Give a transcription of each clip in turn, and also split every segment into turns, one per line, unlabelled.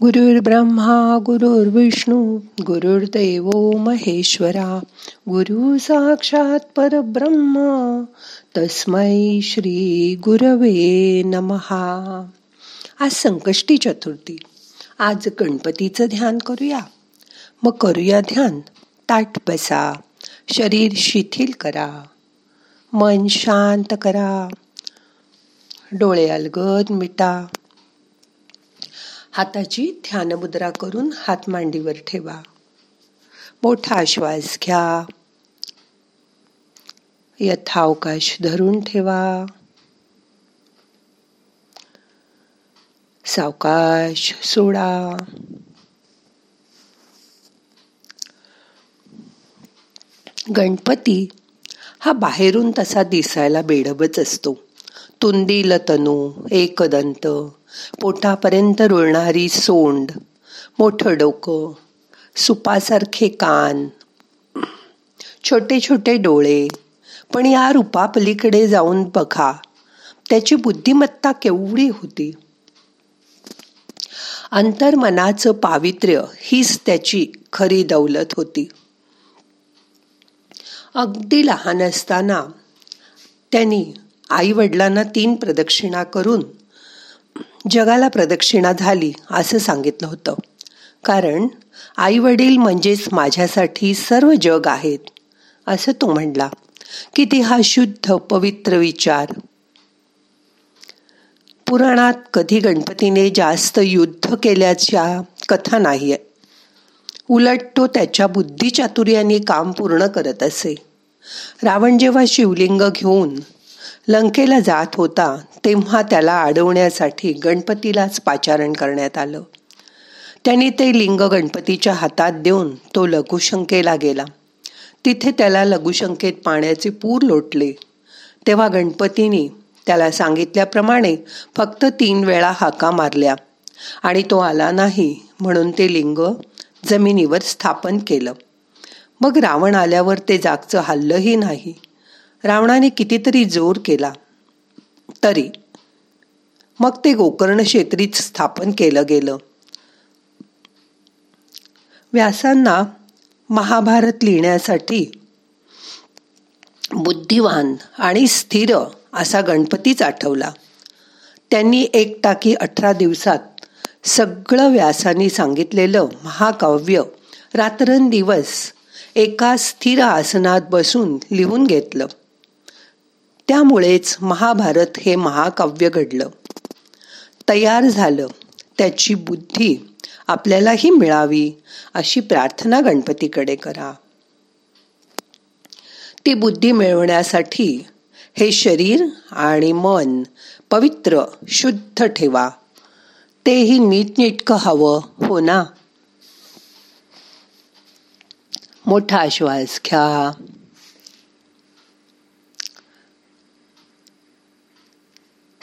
गुरुर् ब्रह्मा गुरुर्विष्णू गुरुर्देव महेश्वरा गुरु साक्षात परब्रह्म तस्मै श्री गुरवे नमहा आज संकष्टी चतुर्थी. आज गणपतीचं ध्यान करूया. मग करूया ध्यान. ताट बसा. शरीर शिथिल करा. मन शांत करा. डोळे अलगद मिटा. हाताची ध्यानमुद्रा करून हात मांडीवर ठेवा. मोठा श्वास घ्या. यथावकाश धरून ठेवा. सावकाश सोडा. गणपती हा बाहेरून तसा दिसायला बेडबच असतो. तुंदील तनू एकदंत. पोटापर्यंत रुळणारी सोंड मोठं डोकं सुपासारखे कान. छोटे छोटे डोळे पण या रूपापलीकडे जाऊन बघा त्याची बुद्धिमत्ता केवढी होती. अंतर्मनाचं पावित्र्य हीच त्याची खरी दौलत होती. अगदी लहान असताना त्यांनी आई वडिलांना तीन प्रदक्षिणा करून जगाला प्रदक्षिणा झाली असं सांगितलं होतं. कारण आई वडील म्हणजेच माझ्यासाठी सर्व जग आहेत असं तो म्हणला. किती हा शुद्ध पवित्र विचार. पुराणात कधी गणपतीने जास्त युद्ध केल्याच्या कथा नाहीये उलट तो त्याच्या बुद्धिचातुर्याने काम पूर्ण करत असे. रावण जेव्हा शिवलिंग घेऊन लंकेला जात होता तेव्हा त्याला अडवण्यासाठी गणपतीलाच पाचारण करण्यात आलं. त्याने ते लिंग गणपतीच्या हातात देऊन तो लघुशंकेला गेला. तिथे त्याला लघुशंकेत पाण्याचे पूर लोटले. तेव्हा गणपतीने त्याला सांगितल्याप्रमाणे फक्त तीन वेळा हाका मारल्या आणि तो आला नाही म्हणून ते लिंग जमिनीवर स्थापन केलं. मग रावण आल्यावर ते जागचं हल्लंही नाही. रावणाने कितीतरी जोर केला. तरी मग ते गोकर्ण क्षेत्रीत स्थापन केलं गेलं. व्यासांना महाभारत लिहिण्यासाठी बुद्धिवान आणि स्थिर असा गणपतीच आठवला. त्यांनी एक टाकी अठरा दिवसात सगळं व्यासांनी सांगितलेलं महाकाव्य रात्रंदिवस एका स्थिर आसनात बसून लिहून घेतलं. त्यामुळेच महाभारत हे महाकाव्य घडलं. तयार झालं त्याची बुद्धी आपल्यालाही मिळावी अशी प्रार्थना गणपतीकडे करा. ती बुद्धी मिळवण्यासाठी हे शरीर आणि मन पवित्र शुद्ध ठेवा. तेही नीटनीटकं हवं हो ना? मोठा श्वास घ्या.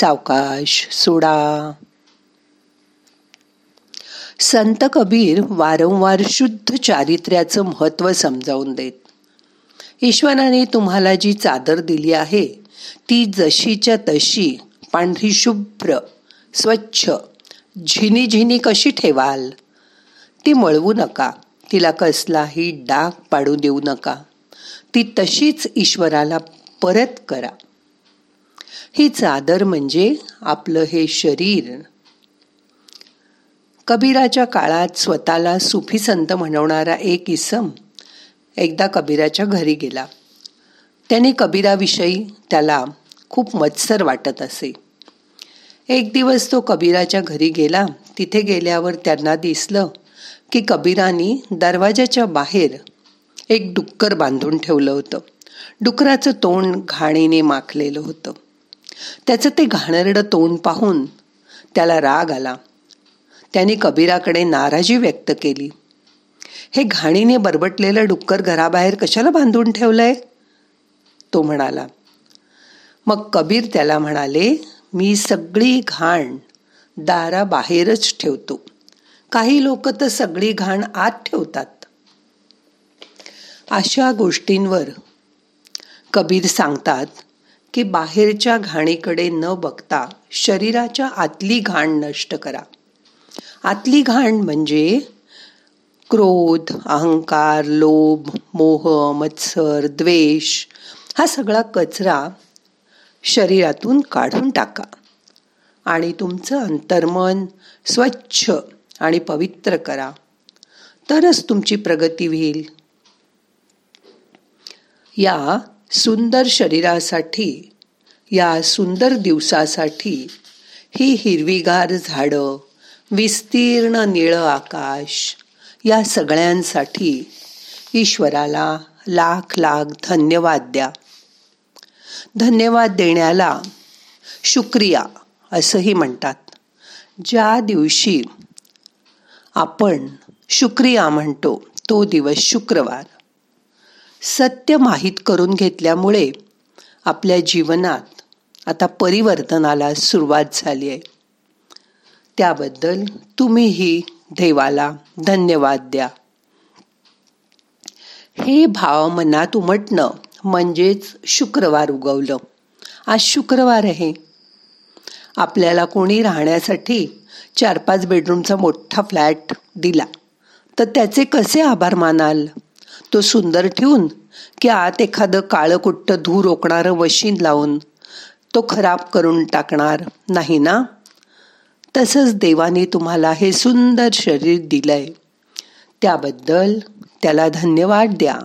सावकाश सोडा. संत कबीर वारंवार शुद्ध चारित्र्याचं महत्त्व समजावून देत. ईश्वराने तुम्हाला जी चादर दिली आहे ती जशीच्या तशी पांढरी शुभ्र स्वच्छ झिनी झिनी कशी ठेवाल? ती मळवू नका तिला कसलाही डाग पाडू देऊ नका. ती तशीच ईश्वराला परत करा. ही चादर म्हणजे आपलं हे शरीर. कबीराच्या काळात स्वतःला सुफी संत म्हणवणारा एक इसम एकदा कबीराच्या घरी गेला. त्याने कबीराविषयी त्याला खूप मत्सर वाटत असे. एक दिवस तो कबीराच्या घरी गेला. तिथे गेल्यावर त्यांना दिसलं की कबीरानी दरवाजाच्या बाहेर एक डुक्कर बांधून ठेवलं होतं. डुकराचं तोंड घाणीने माखलेलं होतं. त्याचं ते घाणेरडं तोंड पाहून त्याला राग आला. त्याने कबीराकडे नाराजी व्यक्त केली. हे घाणीने बरबटलेलं डुक्कर घराबाहेर कशाला बांधून ठेवलंय? तो म्हणाला. मग कबीर त्याला म्हणाले मी सगळी घाण दाराबाहेरच ठेवतो. काही लोक तर सगळी घाण आत ठेवतात. अशा गोष्टींवर कबीर सांगतात की बाहेरच्या घाणीकडे न बघता शरीराच्या आतली घाण नष्ट करा. आतली घाण म्हणजे क्रोध अहंकार लोभ मोह मत्सर द्वेष हा सगळा कचरा शरीरातून काढून टाका. आणि तुमचं अंतर्मन स्वच्छ आणि पवित्र करा. तरच तुमची प्रगती होईल. या सुंदर शरीरासाठी या सुंदर दिवसासाठी ही हिरवीगार झाडं विस्तीर्ण निळं आकाश या सगळ्यांसाठी ईश्वराला लाख लाख धन्यवाद द्या. धन्यवाद देण्याला शुक्रिया असंही म्हणतात. ज्या दिवशी आपण शुक्रिया म्हणतो तो दिवस शुक्रवार. सत्य माहीत करून घेतल्यामुळे आपल्या जीवनात आता परिवर्तनाला सुरुवात झाली आहे. त्याबद्दल तुम्हीही देवाला धन्यवाद द्या. हे भाव मनात उमटणं म्हणजेच शुक्रवार उगवलं. आज शुक्रवार आहे. आपल्याला कोणी राहण्यासाठी चार पाच बेडरूमचा मोठा फ्लॅट दिला. तर त्याचे कसे आभार मानाल? तो सुंदर ठेवून की आत एखादं काळकुट्ट धूर रोखणारं वशीन लावून तो खराब करून टाकणार नाही ना? तसंच देवाने तुम्हाला हे सुंदर शरीर दिलंय. त्याबद्दल त्याला धन्यवाद द्या.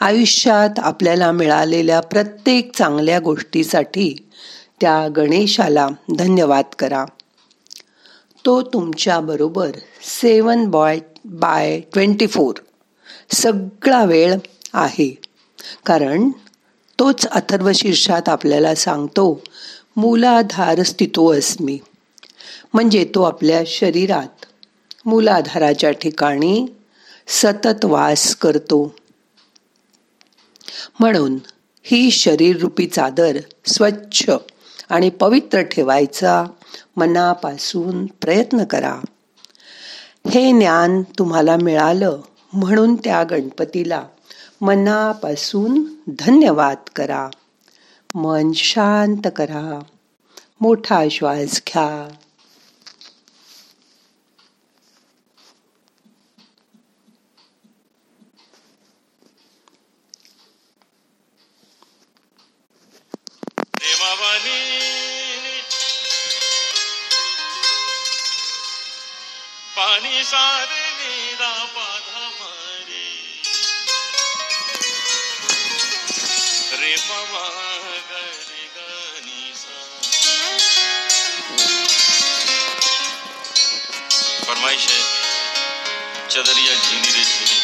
आयुष्यात आपल्याला मिळालेल्या प्रत्येक चांगल्या गोष्टीसाठी त्या गणेशाला धन्यवाद करा. तो तुमच्याबरोबर seven by by twenty four सगळा वेळ आहे. कारण तोच अथर्व शीर्षात आपल्याला सांगतो मूलाधार स्थितो अस्मी म्हणजे तो आपल्या शरीरात मूलाधाराच्या ठिकाणी सतत वास करतो. म्हणून ही शरीररूपी चादर स्वच्छ आणि पवित्र ठेवायचा मनापासून प्रयत्न करा. हे ज्ञान तुम्हाला मिळालं म्हणून त्या गणपतीला मनापासून धन्यवाद करा. मन शांत करा. मोठा श्वास घ्या.
चदरिया झीनी रे झीनी।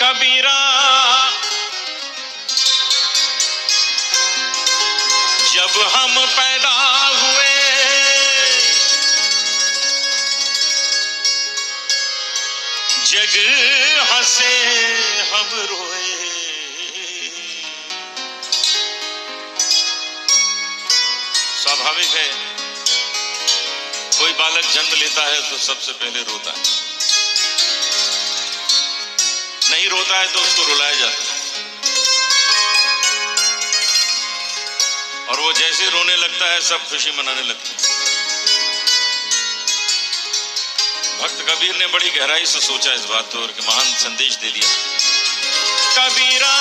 कबीरा, जब हम पैदा हुए, जग हंसे हम रोए। स्वाभाविक है। कोई बालक जन्म लेता है तो सबसे पहले रोता है। नहीं रोता है तो उसको रुलाया जाता है। और वो जैसे रोने लगता है, सब खुशी मनाने लगते हैं। भक्त कबीर ने बड़ी गहराई से सोचा इस बात को और महान संदेश दे दिया। कबीरा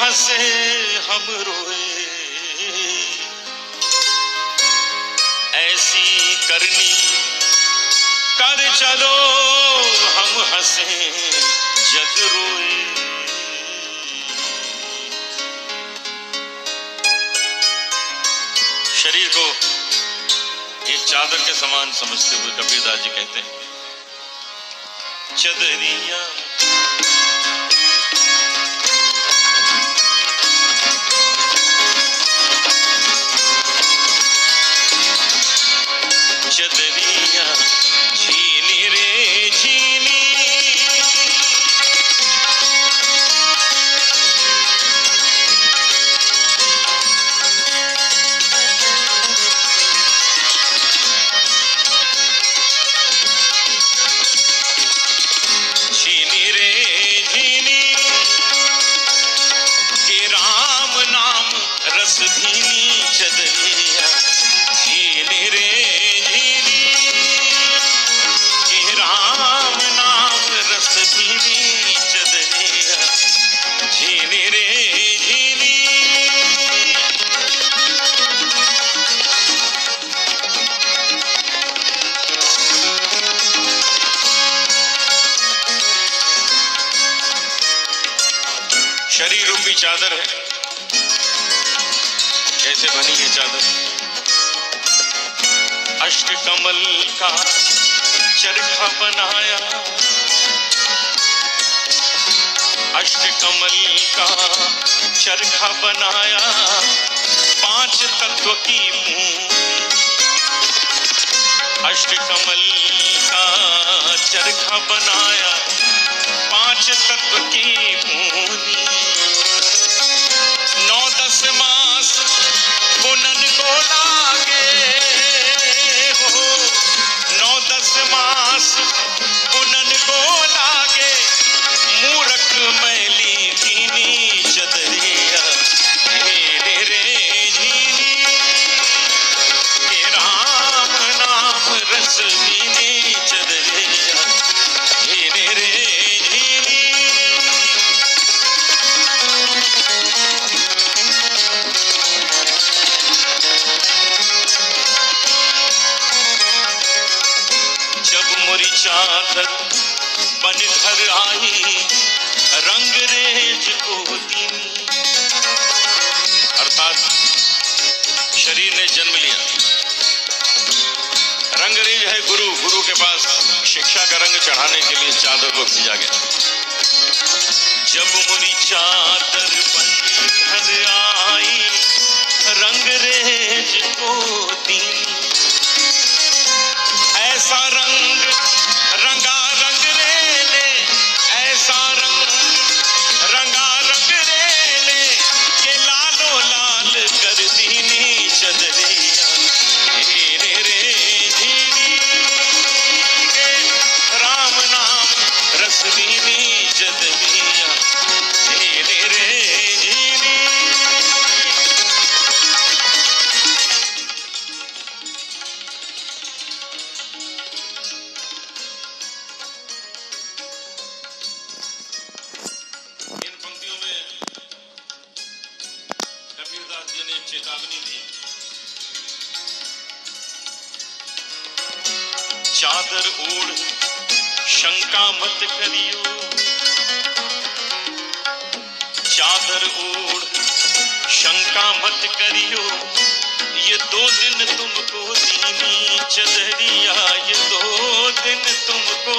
हंसे हम रोए। ऐसी करनी कर चलो, हम हंसे जग रोए। शरीर को एक चादर के समान समझते हुए कबीरदास जी कहते हैं, चदरिया का चरखा बनाया। अष्ट कमल का चरखा बनाया, पाँच तत्व की अष्ट कमल का चरखा बनाया, पाँच तत्व की नौ दस मास पुनन को चादर बन घर आई, रंग रेज को दीनी। अर्थात शरीर ने जन्म लिया। रंगरेज है गुरु गुरु के पास शिक्षा का रंग चढ़ाने के लिए चादर को भेजा गया। जब मुनि चादर रस दीनी चादर ओढ़ शंका मत करियो। चादर ओढ़ शंका मत करियो। ये दो दिन तुमको दीनी चदरिया ये दो दिन तुमको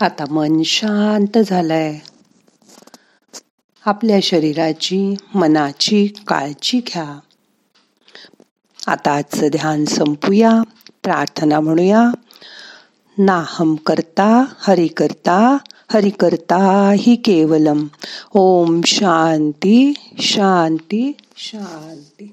आता मन शांत झालंय. आपल्या शरीराची मनाची काळजी घ्या. आता आजचं ध्यान संपूया प्रार्थना म्हणूया. नाहम करता हरि करता हरि करता हि केवलम. ओम शांती शांती शांती.